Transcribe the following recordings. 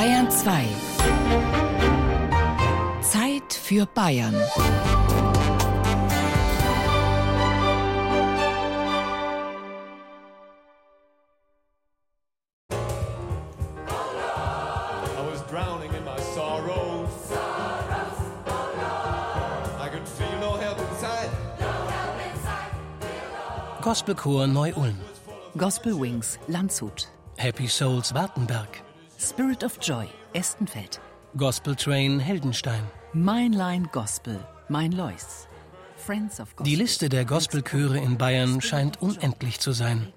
Bayern 2. Zeit für Bayern. I was drowning in my sorrows. I could feel no help inside. Gospelchor Neu-Ulm. Gospel Wings, Landshut. Happy Souls Wartenberg. Spirit of Joy, Estenfeld. Gospel Train Heldenstein. Mein Line Gospel, Mein Lois. Friends of Gospel. Die Liste der Gospelchöre in Bayern scheint unendlich zu sein.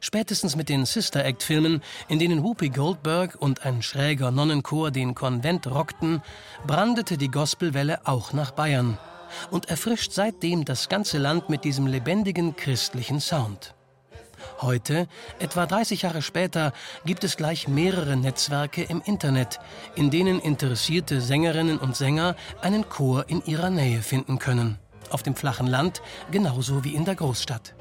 Spätestens mit den Sister Act-Filmen, in denen Whoopi Goldberg und ein schräger Nonnenchor den Konvent rockten, brandete die Gospelwelle auch nach Bayern und erfrischt seitdem das ganze Land mit diesem lebendigen christlichen Sound. Heute, etwa 30 Jahre später, gibt es gleich mehrere Netzwerke im Internet, in denen interessierte Sängerinnen und Sänger einen Chor in ihrer Nähe finden können. Auf dem flachen Land genauso wie in der Großstadt.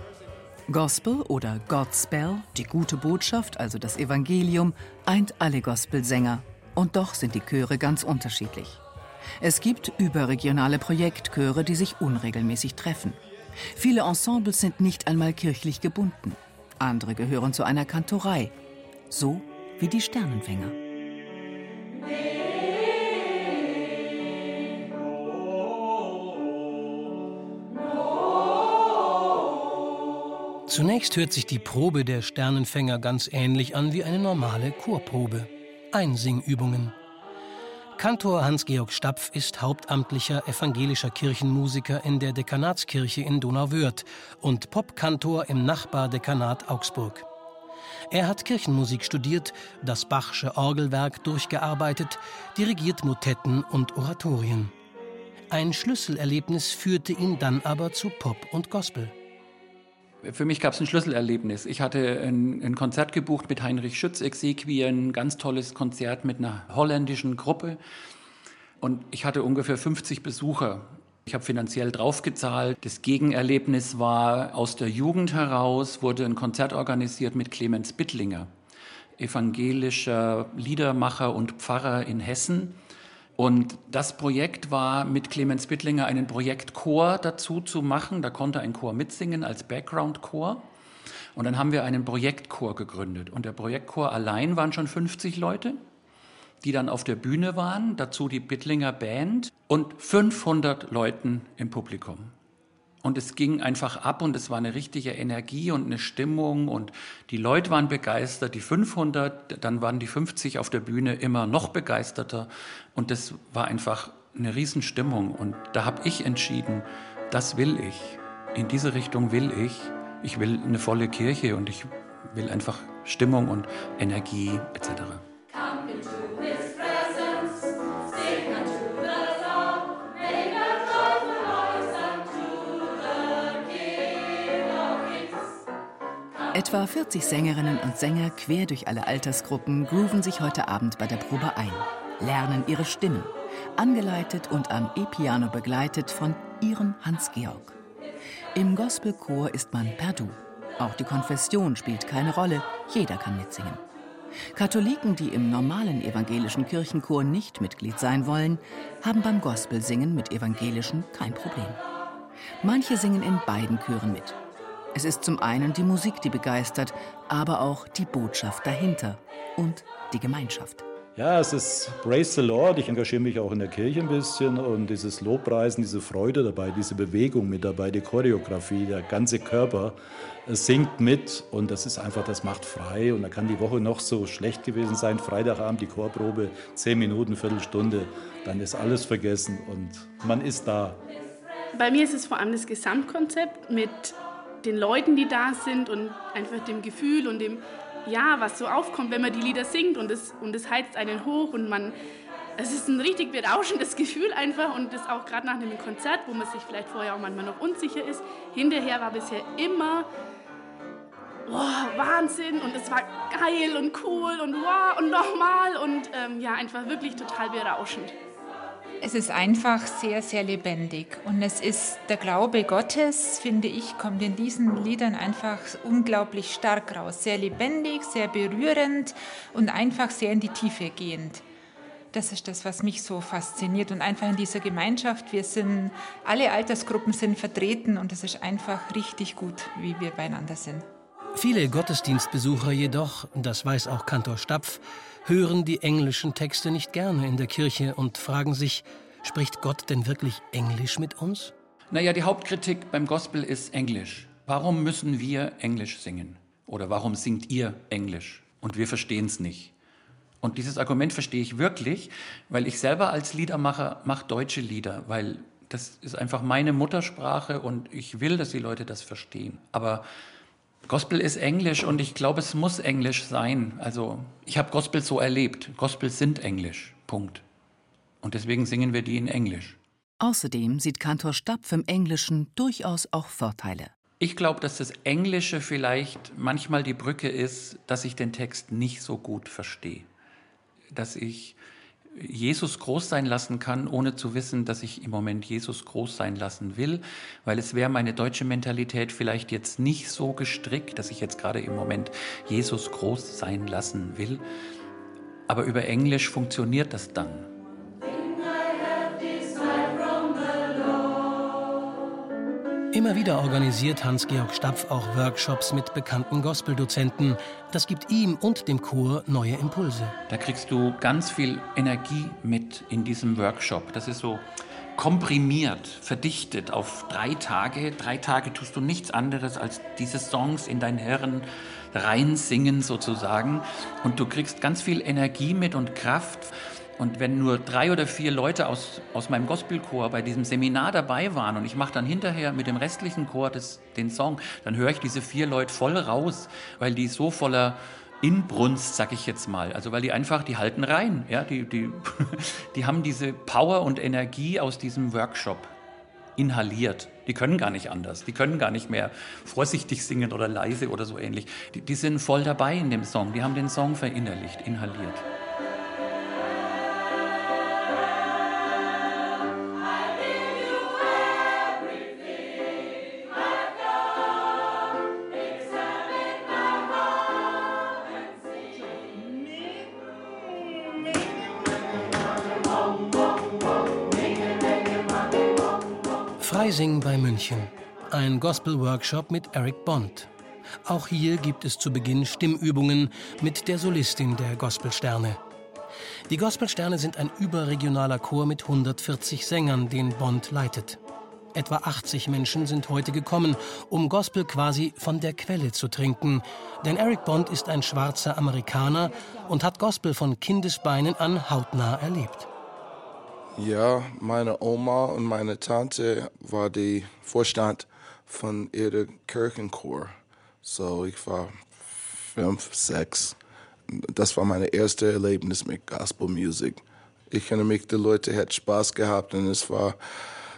Gospel oder Godspell, die gute Botschaft, also das Evangelium, eint alle Gospelsänger. Und doch sind die Chöre ganz unterschiedlich. Es gibt überregionale Projektchöre, die sich unregelmäßig treffen. Viele Ensembles sind nicht einmal kirchlich gebunden. Andere gehören zu einer Kantorei. So wie die Sternenfänger. Zunächst hört sich die Probe der Sternenfänger ganz ähnlich an wie eine normale Chorprobe. Einsingübungen. Kantor Hans-Georg Stapf ist hauptamtlicher evangelischer Kirchenmusiker in der Dekanatskirche in Donauwörth und Popkantor im Nachbardekanat Augsburg. Er hat Kirchenmusik studiert, das Bachsche Orgelwerk durchgearbeitet, dirigiert Motetten und Oratorien. Ein Schlüsselerlebnis führte ihn dann aber zu Pop und Gospel. Für mich gab es ein Schlüsselerlebnis. Ich hatte ein, ein, Konzert gebucht mit Heinrich Schütz Exequier, ein ganz tolles Konzert mit einer holländischen Gruppe. Und ich hatte ungefähr 50 Besucher. Ich habe finanziell draufgezahlt. Das Gegenerlebnis war aus der Jugend heraus, wurde ein Konzert organisiert mit Clemens Bittlinger, evangelischer Liedermacher und Pfarrer in Hessen. Und das Projekt war mit Clemens Bittlinger einen Projektchor dazu zu machen. Da konnte ein Chor mitsingen als Background-Chor. Und dann haben wir einen Projektchor gegründet. Und der Projektchor allein waren schon 50 Leute, die dann auf der Bühne waren. Dazu die Bittlinger Band und 500 Leuten im Publikum. Und es ging einfach ab und es war eine richtige Energie und eine Stimmung. Und die Leute waren begeistert, die 500, dann waren die 50 auf der Bühne immer noch begeisterter. Und das war einfach eine Riesenstimmung. Und da habe ich entschieden, das will ich, in diese Richtung will ich, ich will eine volle Kirche und ich will einfach Stimmung und Energie etc. Etwa 40 Sängerinnen und Sänger quer durch alle Altersgruppen grooven sich heute Abend bei der Probe ein, lernen ihre Stimmen, angeleitet und am E-Piano begleitet von ihrem Hans-Georg. Im Gospelchor ist man per Du. Auch die Konfession spielt keine Rolle, jeder kann mitsingen. Katholiken, die im normalen evangelischen Kirchenchor nicht Mitglied sein wollen, haben beim Gospelsingen mit evangelischen kein Problem. Manche singen in beiden Chören mit, es ist zum einen die Musik, die begeistert, aber auch die Botschaft dahinter und die Gemeinschaft. Ja, es ist Praise the Lord. Ich engagiere mich auch in der Kirche ein bisschen und dieses Lobpreisen, diese Freude dabei, diese Bewegung mit dabei, die Choreografie, der ganze Körper singt mit und das ist einfach, das macht frei und da kann die Woche noch so schlecht gewesen sein. Freitagabend die Chorprobe, zehn Minuten, Viertelstunde, dann ist alles vergessen und man ist da. Bei mir ist es vor allem das Gesamtkonzept mit den Leuten, die da sind und einfach dem Gefühl und dem, ja, was so aufkommt, wenn man die Lieder singt und es, und es heizt einen hoch und man, es ist ein richtig berauschendes Gefühl einfach und das auch gerade nach einem Konzert, wo man sich vielleicht vorher auch manchmal noch unsicher ist. Hinterher war bisher immer oh, Wahnsinn und es war geil und cool und wow und nochmal und ähm, ja, einfach wirklich total berauschend. Es ist einfach sehr, sehr lebendig. Und es ist der Glaube Gottes, finde ich, kommt in diesen Liedern einfach unglaublich stark raus. Sehr lebendig, sehr berührend und einfach sehr in die Tiefe gehend. Das ist das, was mich so fasziniert. Und einfach in dieser Gemeinschaft, wir sind, alle Altersgruppen sind vertreten und es ist einfach richtig gut, wie wir beieinander sind. Viele Gottesdienstbesucher jedoch, das weiß auch Kantor Stapf, hören die englischen Texte nicht gerne in der Kirche und fragen sich, spricht Gott denn wirklich Englisch mit uns? Naja, die Hauptkritik beim Gospel ist Englisch. Warum müssen wir Englisch singen? Oder warum singt ihr Englisch? Und wir verstehen es nicht. Und dieses Argument verstehe ich wirklich, weil ich selber als Liedermacher mache deutsche Lieder, weil das ist einfach meine Muttersprache und ich will, dass die Leute das verstehen. Aber Gospel ist Englisch und ich glaube, es muss Englisch sein. Also ich habe Gospel so erlebt. Gospel sind Englisch. Punkt. Und deswegen singen wir die in Englisch. Außerdem sieht Kantor Stapf im Englischen durchaus auch Vorteile. Ich glaube, dass das Englische vielleicht manchmal die Brücke ist, dass ich den Text nicht so gut verstehe. Dass ich Jesus groß sein lassen kann, ohne zu wissen, dass ich im Moment Jesus groß sein lassen will, weil es wäre meine deutsche Mentalität vielleicht jetzt nicht so gestrickt, dass ich jetzt gerade im Moment Jesus groß sein lassen will. Aber über Englisch funktioniert das dann. Immer wieder organisiert Hans-Georg Stapf auch Workshops mit bekannten Gospeldozenten. Das gibt ihm und dem Chor neue Impulse. Da kriegst du ganz viel Energie mit in diesem Workshop. Das ist so komprimiert, verdichtet auf drei Tage. Drei Tage tust du nichts anderes als diese Songs in dein Hirn reinsingen sozusagen. Und du kriegst ganz viel Energie mit und Kraft. Und wenn nur drei oder vier Leute aus, aus meinem Gospelchor bei diesem Seminar dabei waren und ich mache dann hinterher mit dem restlichen Chor das, den Song, dann höre ich diese vier Leute voll raus, weil die so voller Inbrunst, sag ich jetzt mal. Also weil die einfach, die halten rein. Ja? Die, die, die haben diese Power und Energie aus diesem Workshop inhaliert. Die können gar nicht anders. Die können gar nicht mehr vorsichtig singen oder leise oder so ähnlich. Die, die sind voll dabei in dem Song. Die haben den Song verinnerlicht, inhaliert. Freising bei München. Ein Gospel-Workshop mit Eric Bond. Auch hier gibt es zu Beginn Stimmübungen mit der Solistin der Gospelsterne. Die Gospelsterne sind ein überregionaler Chor mit 140 Sängern, den Bond leitet. Etwa 80 Menschen sind heute gekommen, um Gospel quasi von der Quelle zu trinken. Denn Eric Bond ist ein schwarzer Amerikaner und hat Gospel von Kindesbeinen an hautnah erlebt. Ja, meine Oma und meine Tante war die Vorstand von ihrer Kirchenchor. So, ich war fünf, sechs. Das war mein erstes Erlebnis mit Gospelmusik. Ich erinnere mich, die Leute hatten Spaß gehabt und es war,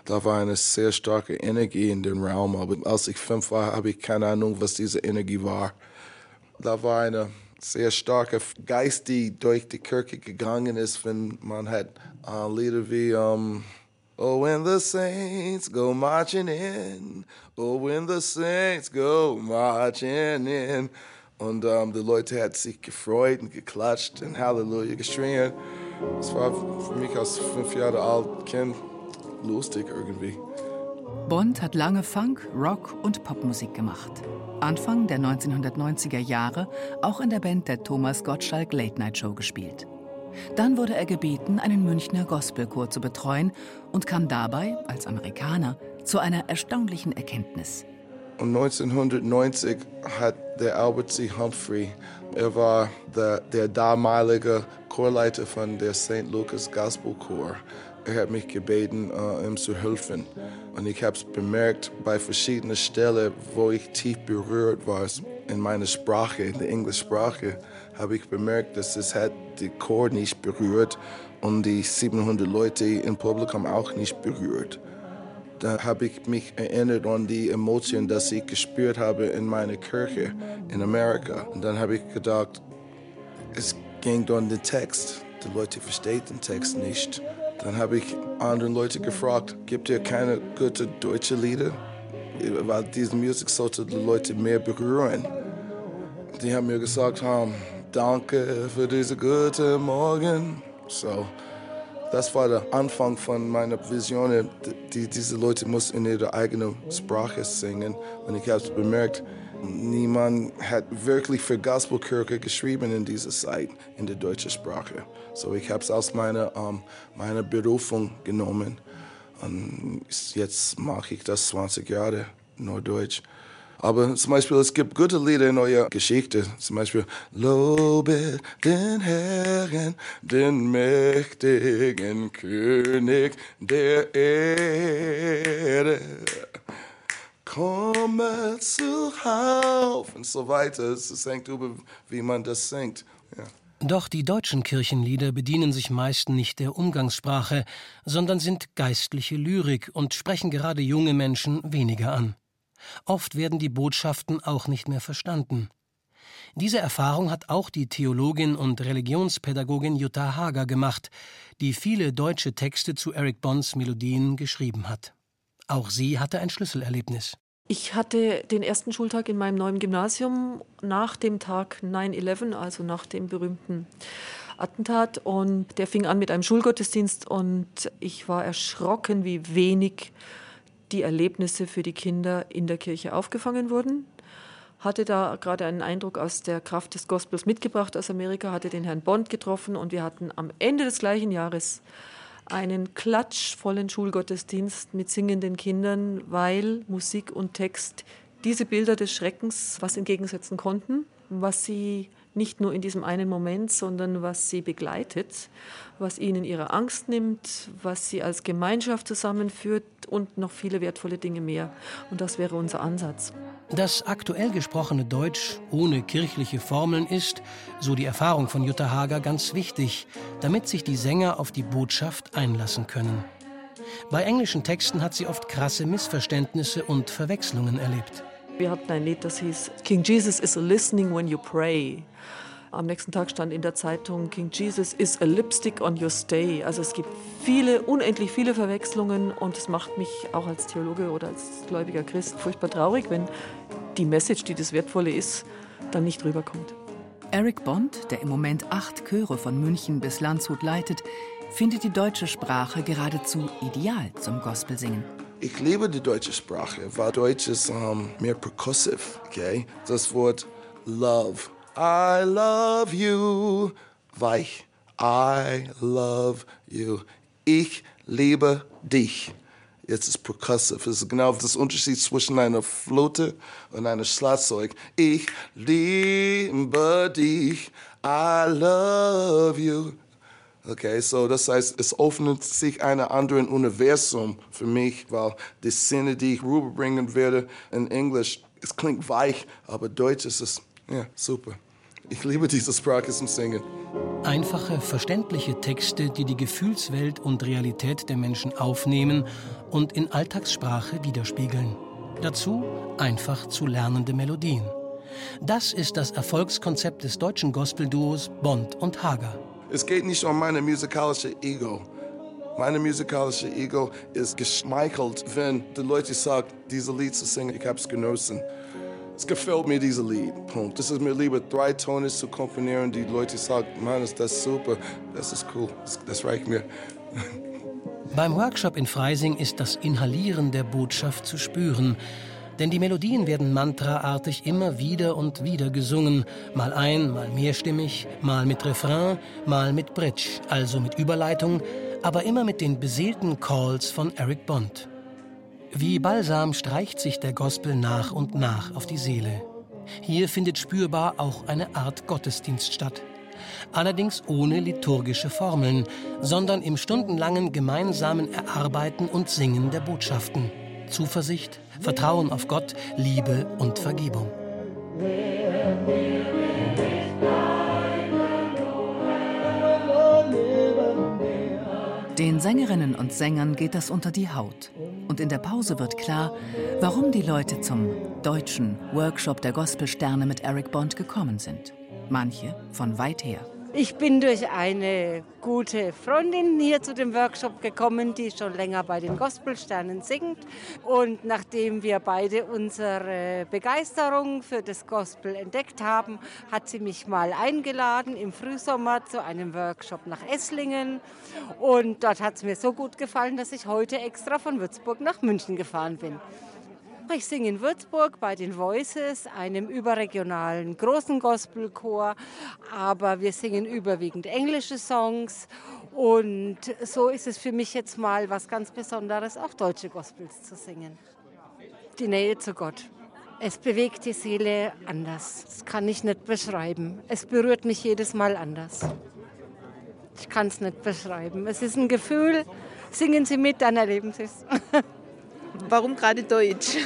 da war eine sehr starke Energie in dem Raum. Aber als ich fünf war, habe ich keine Ahnung, was diese Energie war. Da war eine sehr starke Geist, die durch die Kirche gegangen ist, wenn man hat uh, Lieder wie um, Oh, when the saints go marching in, oh, when the saints go marching in. Und um, die Leute hat sich gefreut und geklatscht und Halleluja geschrien. Es war für mich als fünf Jahre alt Kind lustig irgendwie. Bond hat lange Funk, Rock und Popmusik gemacht. Anfang der 1990er Jahre auch in der Band der Thomas Gottschalk Late Night Show gespielt. Dann wurde er gebeten, einen Münchner Gospelchor zu betreuen und kam dabei, als Amerikaner, zu einer erstaunlichen Erkenntnis. 1990 hat der Albert C. Humphrey, er war der, der damalige Chorleiter von der St. Lucas Gospel Chor, er hat mich gebeten, uh, ihm zu helfen. Und ich habe es bemerkt bei verschiedenen Stellen, wo ich tief berührt war in meiner Sprache, in der Englischsprache, habe ich bemerkt, dass es hat die Chor nicht berührt und die 700 Leute im Publikum auch nicht berührt. Da habe ich mich erinnert an die Emotionen, die ich gespürt habe in meiner Kirche in Amerika. Und dann habe ich gedacht, es ging um den Text. Die Leute verstehen den Text nicht. Dann habe ich andere Leute gefragt, gibt ihr keine gute deutsche Lieder? Weil diese Musik sollte die Leute mehr berühren. Die haben mir gesagt, danke für diese guten Morgen. So, das war der Anfang von meiner Vision. Die, diese Leute mussten in ihrer eigenen Sprache singen. Und ich habe bemerkt, niemand hat wirklich für Gospelkirche geschrieben in dieser Zeit in der deutschen Sprache. So, ich habe es als meine, um, meine Berufung genommen. Und jetzt mache ich das 20 Jahre nur Deutsch. Aber zum Beispiel, es gibt gute Lieder in eurer Geschichte. Zum Beispiel, Lobe den Herrn, den mächtigen König der Erde. Komme zuhauf und so weiter. Es hängt über, wie man das singt. Ja. Doch die deutschen Kirchenlieder bedienen sich meist nicht der Umgangssprache, sondern sind geistliche Lyrik und sprechen gerade junge Menschen weniger an. Oft werden die Botschaften auch nicht mehr verstanden. Diese Erfahrung hat auch die Theologin und Religionspädagogin Jutta Hager gemacht, die viele deutsche Texte zu Eric Bonds Melodien geschrieben hat. Auch sie hatte ein Schlüsselerlebnis. Ich hatte den ersten Schultag in meinem neuen Gymnasium nach dem Tag 9-11, also nach dem berühmten Attentat. Und der fing an mit einem Schulgottesdienst und ich war erschrocken, wie wenig die Erlebnisse für die Kinder in der Kirche aufgefangen wurden. Hatte da gerade einen Eindruck aus der Kraft des Gospels mitgebracht aus Amerika, hatte den Herrn Bond getroffen und wir hatten am Ende des gleichen Jahres einen klatschvollen Schulgottesdienst mit singenden Kindern, weil Musik und Text diese Bilder des Schreckens was entgegensetzen konnten, was sie nicht nur in diesem einen Moment, sondern was sie begleitet, was ihnen ihre Angst nimmt, was sie als Gemeinschaft zusammenführt und noch viele wertvolle Dinge mehr. Und das wäre unser Ansatz. Das aktuell gesprochene Deutsch ohne kirchliche Formeln ist, so die Erfahrung von Jutta Hager, ganz wichtig, damit sich die Sänger auf die Botschaft einlassen können. Bei englischen Texten hat sie oft krasse Missverständnisse und Verwechslungen erlebt. Wir hatten ein Lied, das hieß King Jesus is listening when you pray. Am nächsten Tag stand in der Zeitung King Jesus is a lipstick on your stay. Also es gibt viele, unendlich viele Verwechslungen und es macht mich auch als Theologe oder als gläubiger Christ furchtbar traurig, wenn die Message, die das Wertvolle ist, dann nicht rüberkommt. Eric Bond, der im Moment acht Chöre von München bis Landshut leitet, findet die deutsche Sprache geradezu ideal zum Gospelsingen. Ich liebe die deutsche Sprache, weil Deutsch ist um, mehr percussive. Okay? Das Wort Love. I love you. Weich. I love you. Ich liebe dich. Jetzt ist percussive. Das ist genau das Unterschied zwischen einer Flöte und einem Schlagzeug. Ich liebe dich. I love you. Okay, so das heißt, es öffnet sich ein anderes Universum für mich, weil die Sinne, die ich rüberbringen werde in Englisch, es klingt weich, aber Deutsch ist es, ja, super. Ich liebe diese Sprache zum Singen. Einfache, verständliche Texte, die die Gefühlswelt und Realität der Menschen aufnehmen und in Alltagssprache widerspiegeln. Dazu einfach zu lernende Melodien. Das ist das Erfolgskonzept des deutschen Gospelduos Bond und Hager. Es geht nicht um meine musikalische Ego. Meine musikalische Ego ist geschmeichelt, wenn die Leute sagen, diese Lied zu singen, ich habe es genossen. Es gefällt mir, dieses Lied. Punkt. Es ist mir lieber, drei Töne zu komponieren, die Leute sagen, Mann, ist das super, das ist cool, das, das reicht mir. Beim Workshop in Freising ist das Inhalieren der Botschaft zu spüren. Denn die Melodien werden mantraartig immer wieder und wieder gesungen, mal ein, mal mehrstimmig, mal mit Refrain, mal mit Bridge, also mit Überleitung, aber immer mit den beseelten Calls von Eric Bond. Wie Balsam streicht sich der Gospel nach und nach auf die Seele. Hier findet spürbar auch eine Art Gottesdienst statt. Allerdings ohne liturgische Formeln, sondern im stundenlangen gemeinsamen Erarbeiten und Singen der Botschaften. Zuversicht, Vertrauen auf Gott, Liebe und Vergebung. Den Sängerinnen und Sängern geht das unter die Haut. Und in der Pause wird klar, warum die Leute zum deutschen Workshop der Gospelsterne mit Eric Bond gekommen sind. Manche von weit her. Ich bin durch eine gute Freundin hier zu dem Workshop gekommen, die schon länger bei den Gospelsternen singt. Und nachdem wir beide unsere Begeisterung für das Gospel entdeckt haben, hat sie mich mal eingeladen im Frühsommer zu einem Workshop nach Esslingen. Und dort hat es mir so gut gefallen, dass ich heute extra von Würzburg nach München gefahren bin. Ich singe in Würzburg bei den Voices, einem überregionalen großen Gospelchor, aber wir singen überwiegend englische Songs und so ist es für mich jetzt mal was ganz Besonderes, auch deutsche Gospels zu singen. Die Nähe zu Gott. Es bewegt die Seele anders. Das kann ich nicht beschreiben. Es berührt mich jedes Mal anders. Ich kann es nicht beschreiben. Es ist ein Gefühl. Singen Sie mit, dann erleben Sie es. Warum gerade Deutsch?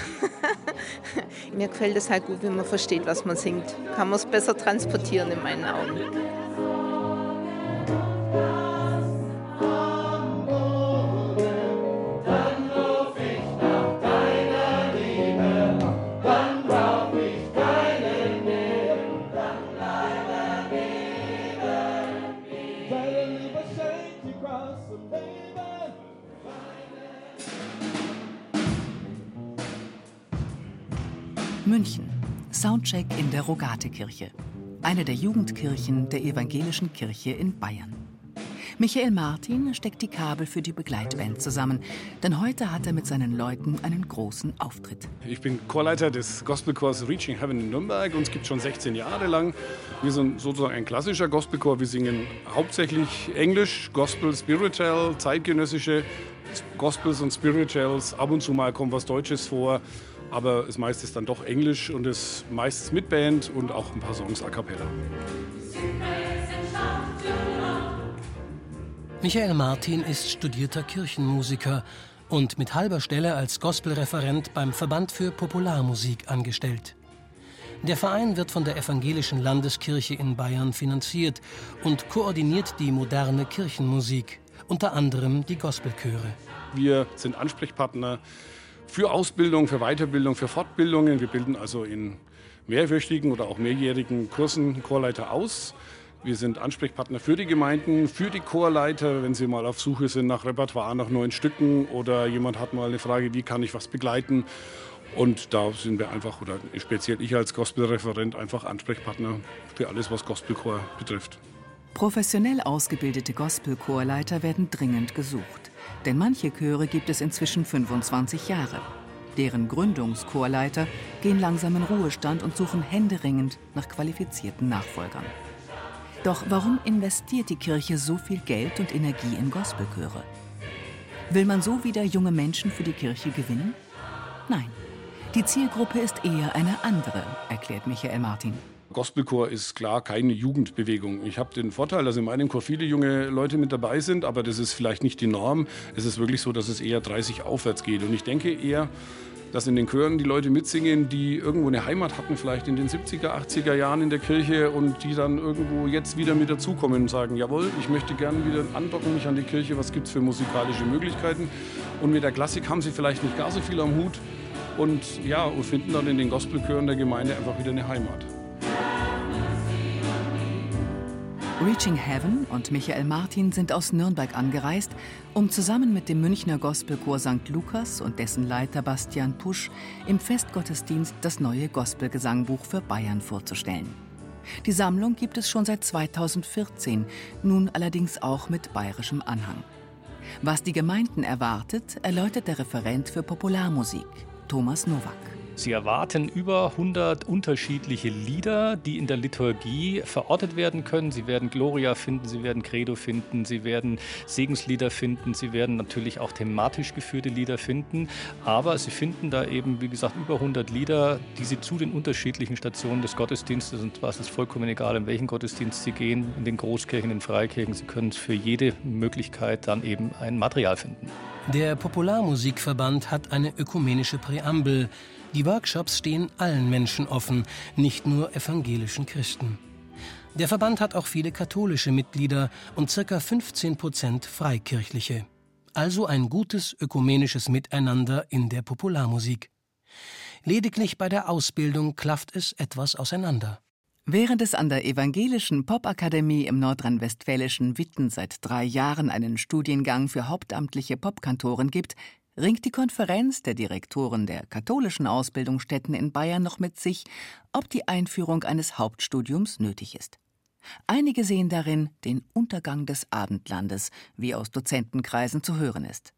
Mir gefällt es halt gut, wenn man versteht, was man singt. Kann man es besser transportieren in meinen Augen. München. Soundcheck in der Rogatekirche. Eine der Jugendkirchen der evangelischen Kirche in Bayern. Michael Martin steckt die Kabel für die Begleitband zusammen, denn heute hat er mit seinen Leuten einen großen Auftritt. Ich bin Chorleiter des Gospelchors Reaching Heaven in Nürnberg. Uns gibt es schon 16 Jahre lang. Wir sind sozusagen ein klassischer Gospelchor. Wir singen hauptsächlich Englisch, Gospel, Spiritual, zeitgenössische Gospels und Spirituals. Ab und zu mal kommt was Deutsches vor aber das meiste ist dann doch Englisch und ist meistens mit Band und auch ein paar Songs a cappella. Michael Martin ist studierter Kirchenmusiker und mit halber Stelle als Gospelreferent beim Verband für Popularmusik angestellt. Der Verein wird von der Evangelischen Landeskirche in Bayern finanziert und koordiniert die moderne Kirchenmusik, unter anderem die Gospelchöre. Wir sind Ansprechpartner für Ausbildung, für Weiterbildung, für Fortbildungen. Wir bilden also in mehrwöchigen oder auch mehrjährigen Kursen Chorleiter aus. Wir sind Ansprechpartner für die Gemeinden, für die Chorleiter, wenn sie mal auf Suche sind nach Repertoire, nach neuen Stücken oder jemand hat mal eine Frage, wie kann ich was begleiten. Und da sind wir einfach, oder speziell ich als Gospelreferent, einfach Ansprechpartner für alles, was Gospelchor betrifft. Professionell ausgebildete Gospelchorleiter werden dringend gesucht. Denn manche Chöre gibt es inzwischen 25 Jahre. Deren Gründungschorleiter gehen langsam in Ruhestand und suchen händeringend nach qualifizierten Nachfolgern. Doch warum investiert die Kirche so viel Geld und Energie in Gospelchöre? Will man so wieder junge Menschen für die Kirche gewinnen? Nein, die Zielgruppe ist eher eine andere, erklärt Michael Martin. Gospelchor ist klar keine Jugendbewegung. Ich habe den Vorteil, dass in meinem Chor viele junge Leute mit dabei sind, aber das ist vielleicht nicht die Norm. Es ist wirklich so, dass es eher 30 aufwärts geht. Und ich denke eher, dass in den Chören die Leute mitsingen, die irgendwo eine Heimat hatten, vielleicht in den 70er, 80er Jahren in der Kirche und die dann irgendwo jetzt wieder mit dazukommen und sagen, jawohl, ich möchte gerne wieder andocken mich an die Kirche, was gibt es für musikalische Möglichkeiten. Und mit der Klassik haben sie vielleicht nicht gar so viel am Hut und ja, und finden dann in den Gospelchören der Gemeinde einfach wieder eine Heimat. Reaching Heaven und Michael Martin sind aus Nürnberg angereist, um zusammen mit dem Münchner Gospelchor St. Lukas und dessen Leiter Bastian Pusch im Festgottesdienst das neue Gospelgesangbuch für Bayern vorzustellen. Die Sammlung gibt es schon seit 2014, nun allerdings auch mit bayerischem Anhang. Was die Gemeinden erwartet, erläutert der Referent für Popularmusik, Thomas Nowak. Sie erwarten über 100 unterschiedliche Lieder, die in der Liturgie verortet werden können. Sie werden Gloria finden, Sie werden Credo finden, Sie werden Segenslieder finden, Sie werden natürlich auch thematisch geführte Lieder finden. Aber Sie finden da eben, wie gesagt, über 100 Lieder, die Sie zu den unterschiedlichen Stationen des Gottesdienstes, und zwar ist es vollkommen egal, in welchen Gottesdienst Sie gehen, in den Großkirchen, in den Freikirchen, Sie können für jede Möglichkeit dann eben ein Material finden. Der Popularmusikverband hat eine ökumenische Präambel. Die Workshops stehen allen Menschen offen, nicht nur evangelischen Christen. Der Verband hat auch viele katholische Mitglieder und ca. 15 Prozent freikirchliche. Also ein gutes ökumenisches Miteinander in der Popularmusik. Lediglich bei der Ausbildung klafft es etwas auseinander. Während es an der Evangelischen Popakademie im nordrhein-westfälischen Witten seit drei Jahren einen Studiengang für hauptamtliche Popkantoren gibt, ringt die Konferenz der Direktoren der katholischen Ausbildungsstätten in Bayern noch mit sich, ob die Einführung eines Hauptstudiums nötig ist. Einige sehen darin den Untergang des Abendlandes, wie aus Dozentenkreisen zu hören ist.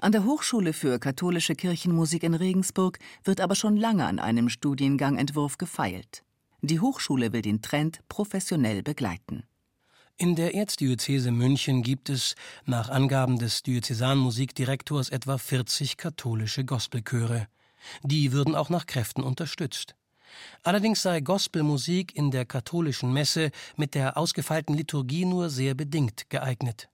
An der Hochschule für katholische Kirchenmusik in Regensburg wird aber schon lange an einem Studiengangentwurf gefeilt. Die Hochschule will den Trend professionell begleiten. In der Erzdiözese München gibt es, nach Angaben des Diözesanmusikdirektors, etwa 40 katholische Gospelchöre. Die würden auch nach Kräften unterstützt. Allerdings sei Gospelmusik in der katholischen Messe mit der ausgefeilten Liturgie nur sehr bedingt geeignet.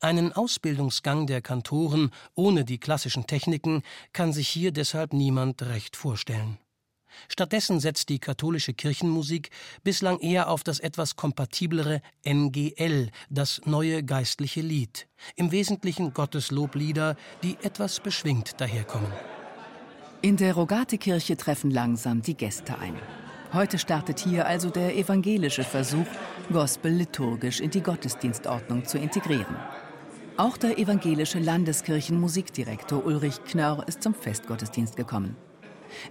Einen Ausbildungsgang der Kantoren ohne die klassischen Techniken kann sich hier deshalb niemand recht vorstellen. Stattdessen setzt die katholische Kirchenmusik bislang eher auf das etwas kompatiblere NGL, das neue geistliche Lied, im Wesentlichen Gottesloblieder, die etwas beschwingt daherkommen. In der Rogate-Kirche treffen langsam die Gäste ein. Heute startet hier also der evangelische Versuch, Gospel liturgisch in die Gottesdienstordnung zu integrieren. Auch der evangelische Landeskirchenmusikdirektor Ulrich Knörr ist zum Festgottesdienst gekommen.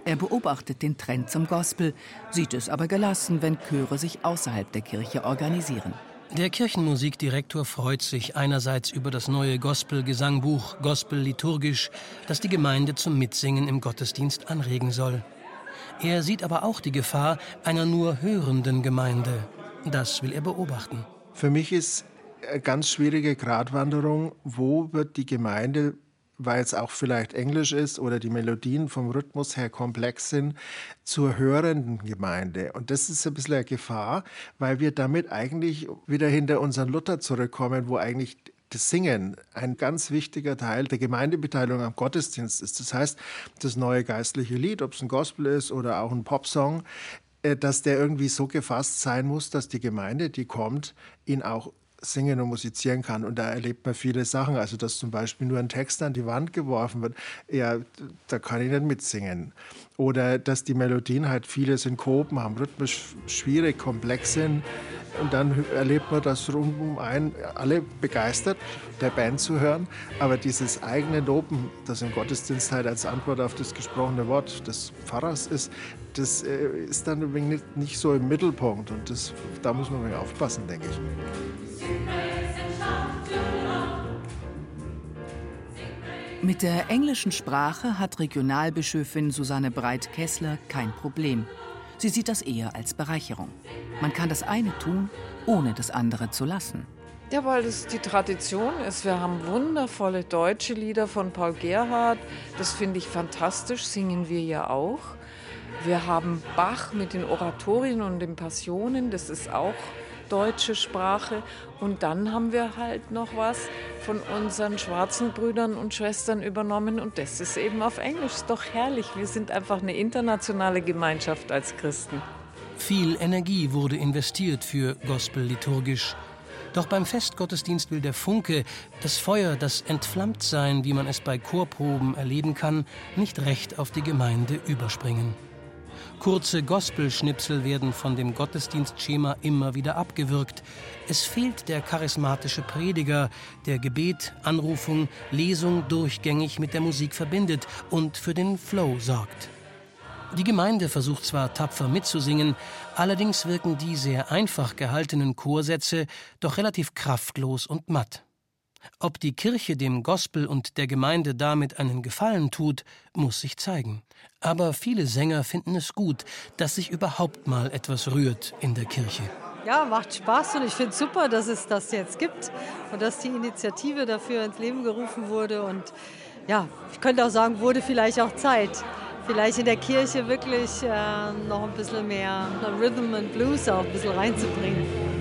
Er beobachtet den Trend zum Gospel, sieht es aber gelassen, wenn Chöre sich außerhalb der Kirche organisieren. Der Kirchenmusikdirektor freut sich einerseits über das neue Gospel-Gesangbuch Gospel liturgisch, das die Gemeinde zum Mitsingen im Gottesdienst anregen soll. Er sieht aber auch die Gefahr einer nur hörenden Gemeinde. Das will er beobachten. Für mich ist eine ganz schwierige Gratwanderung, wo wird die Gemeinde weil es auch vielleicht Englisch ist oder die Melodien vom Rhythmus her komplex sind, zur hörenden Gemeinde. Und das ist ein bisschen eine Gefahr, weil wir damit eigentlich wieder hinter unseren Luther zurückkommen, wo eigentlich das Singen ein ganz wichtiger Teil der Gemeindebeteiligung am Gottesdienst ist. Das heißt, das neue geistliche Lied, ob es ein Gospel ist oder auch ein Popsong, äh, dass der irgendwie so gefasst sein muss, dass die Gemeinde, die kommt, ihn auch singen und musizieren kann. Und da erlebt man viele Sachen. Also, dass zum Beispiel nur ein Text an die Wand geworfen wird, ja, da kann ich nicht mitsingen. Oder dass die Melodien halt viele Synkopen haben, rhythmisch schwierig, komplex sind. Und dann erlebt man das rundum ein, alle begeistert, der Band zu hören. Aber dieses eigene Loben, das im Gottesdienst halt als Antwort auf das gesprochene Wort des Pfarrers ist, das äh, ist dann nicht, nicht so im Mittelpunkt. Und das, da muss man aufpassen, denke ich. Mit der englischen Sprache hat Regionalbischöfin Susanne Breit-Kessler kein Problem. Sie sieht das eher als Bereicherung. Man kann das eine tun, ohne das andere zu lassen. Ja, weil es die Tradition ist. Wir haben wundervolle deutsche Lieder von Paul Gerhardt. Das finde ich fantastisch, singen wir ja auch. Wir haben Bach mit den Oratorien und den Passionen, das ist auch deutsche Sprache. Und dann haben wir halt noch was von unseren schwarzen Brüdern und Schwestern übernommen und das ist eben auf Englisch. Ist doch herrlich. Wir sind einfach eine internationale Gemeinschaft als Christen. Viel Energie wurde investiert für Gospel liturgisch. Doch beim Festgottesdienst will der Funke, das Feuer, das Entflammtsein, wie man es bei Chorproben erleben kann, nicht recht auf die Gemeinde überspringen. Kurze Gospelschnipsel werden von dem Gottesdienstschema immer wieder abgewürgt. Es fehlt der charismatische Prediger, der Gebet, Anrufung, Lesung durchgängig mit der Musik verbindet und für den Flow sorgt. Die Gemeinde versucht zwar tapfer mitzusingen, allerdings wirken die sehr einfach gehaltenen Chorsätze doch relativ kraftlos und matt. Ob die Kirche dem Gospel und der Gemeinde damit einen Gefallen tut, muss sich zeigen. Aber viele Sänger finden es gut, dass sich überhaupt mal etwas rührt in der Kirche. Ja, macht Spaß und ich finde super, dass es das jetzt gibt und dass die Initiative dafür ins Leben gerufen wurde. Und ja, ich könnte auch sagen, wurde vielleicht auch Zeit, vielleicht in der Kirche wirklich äh, noch ein bisschen mehr Rhythm and Blues auch ein bisschen reinzubringen.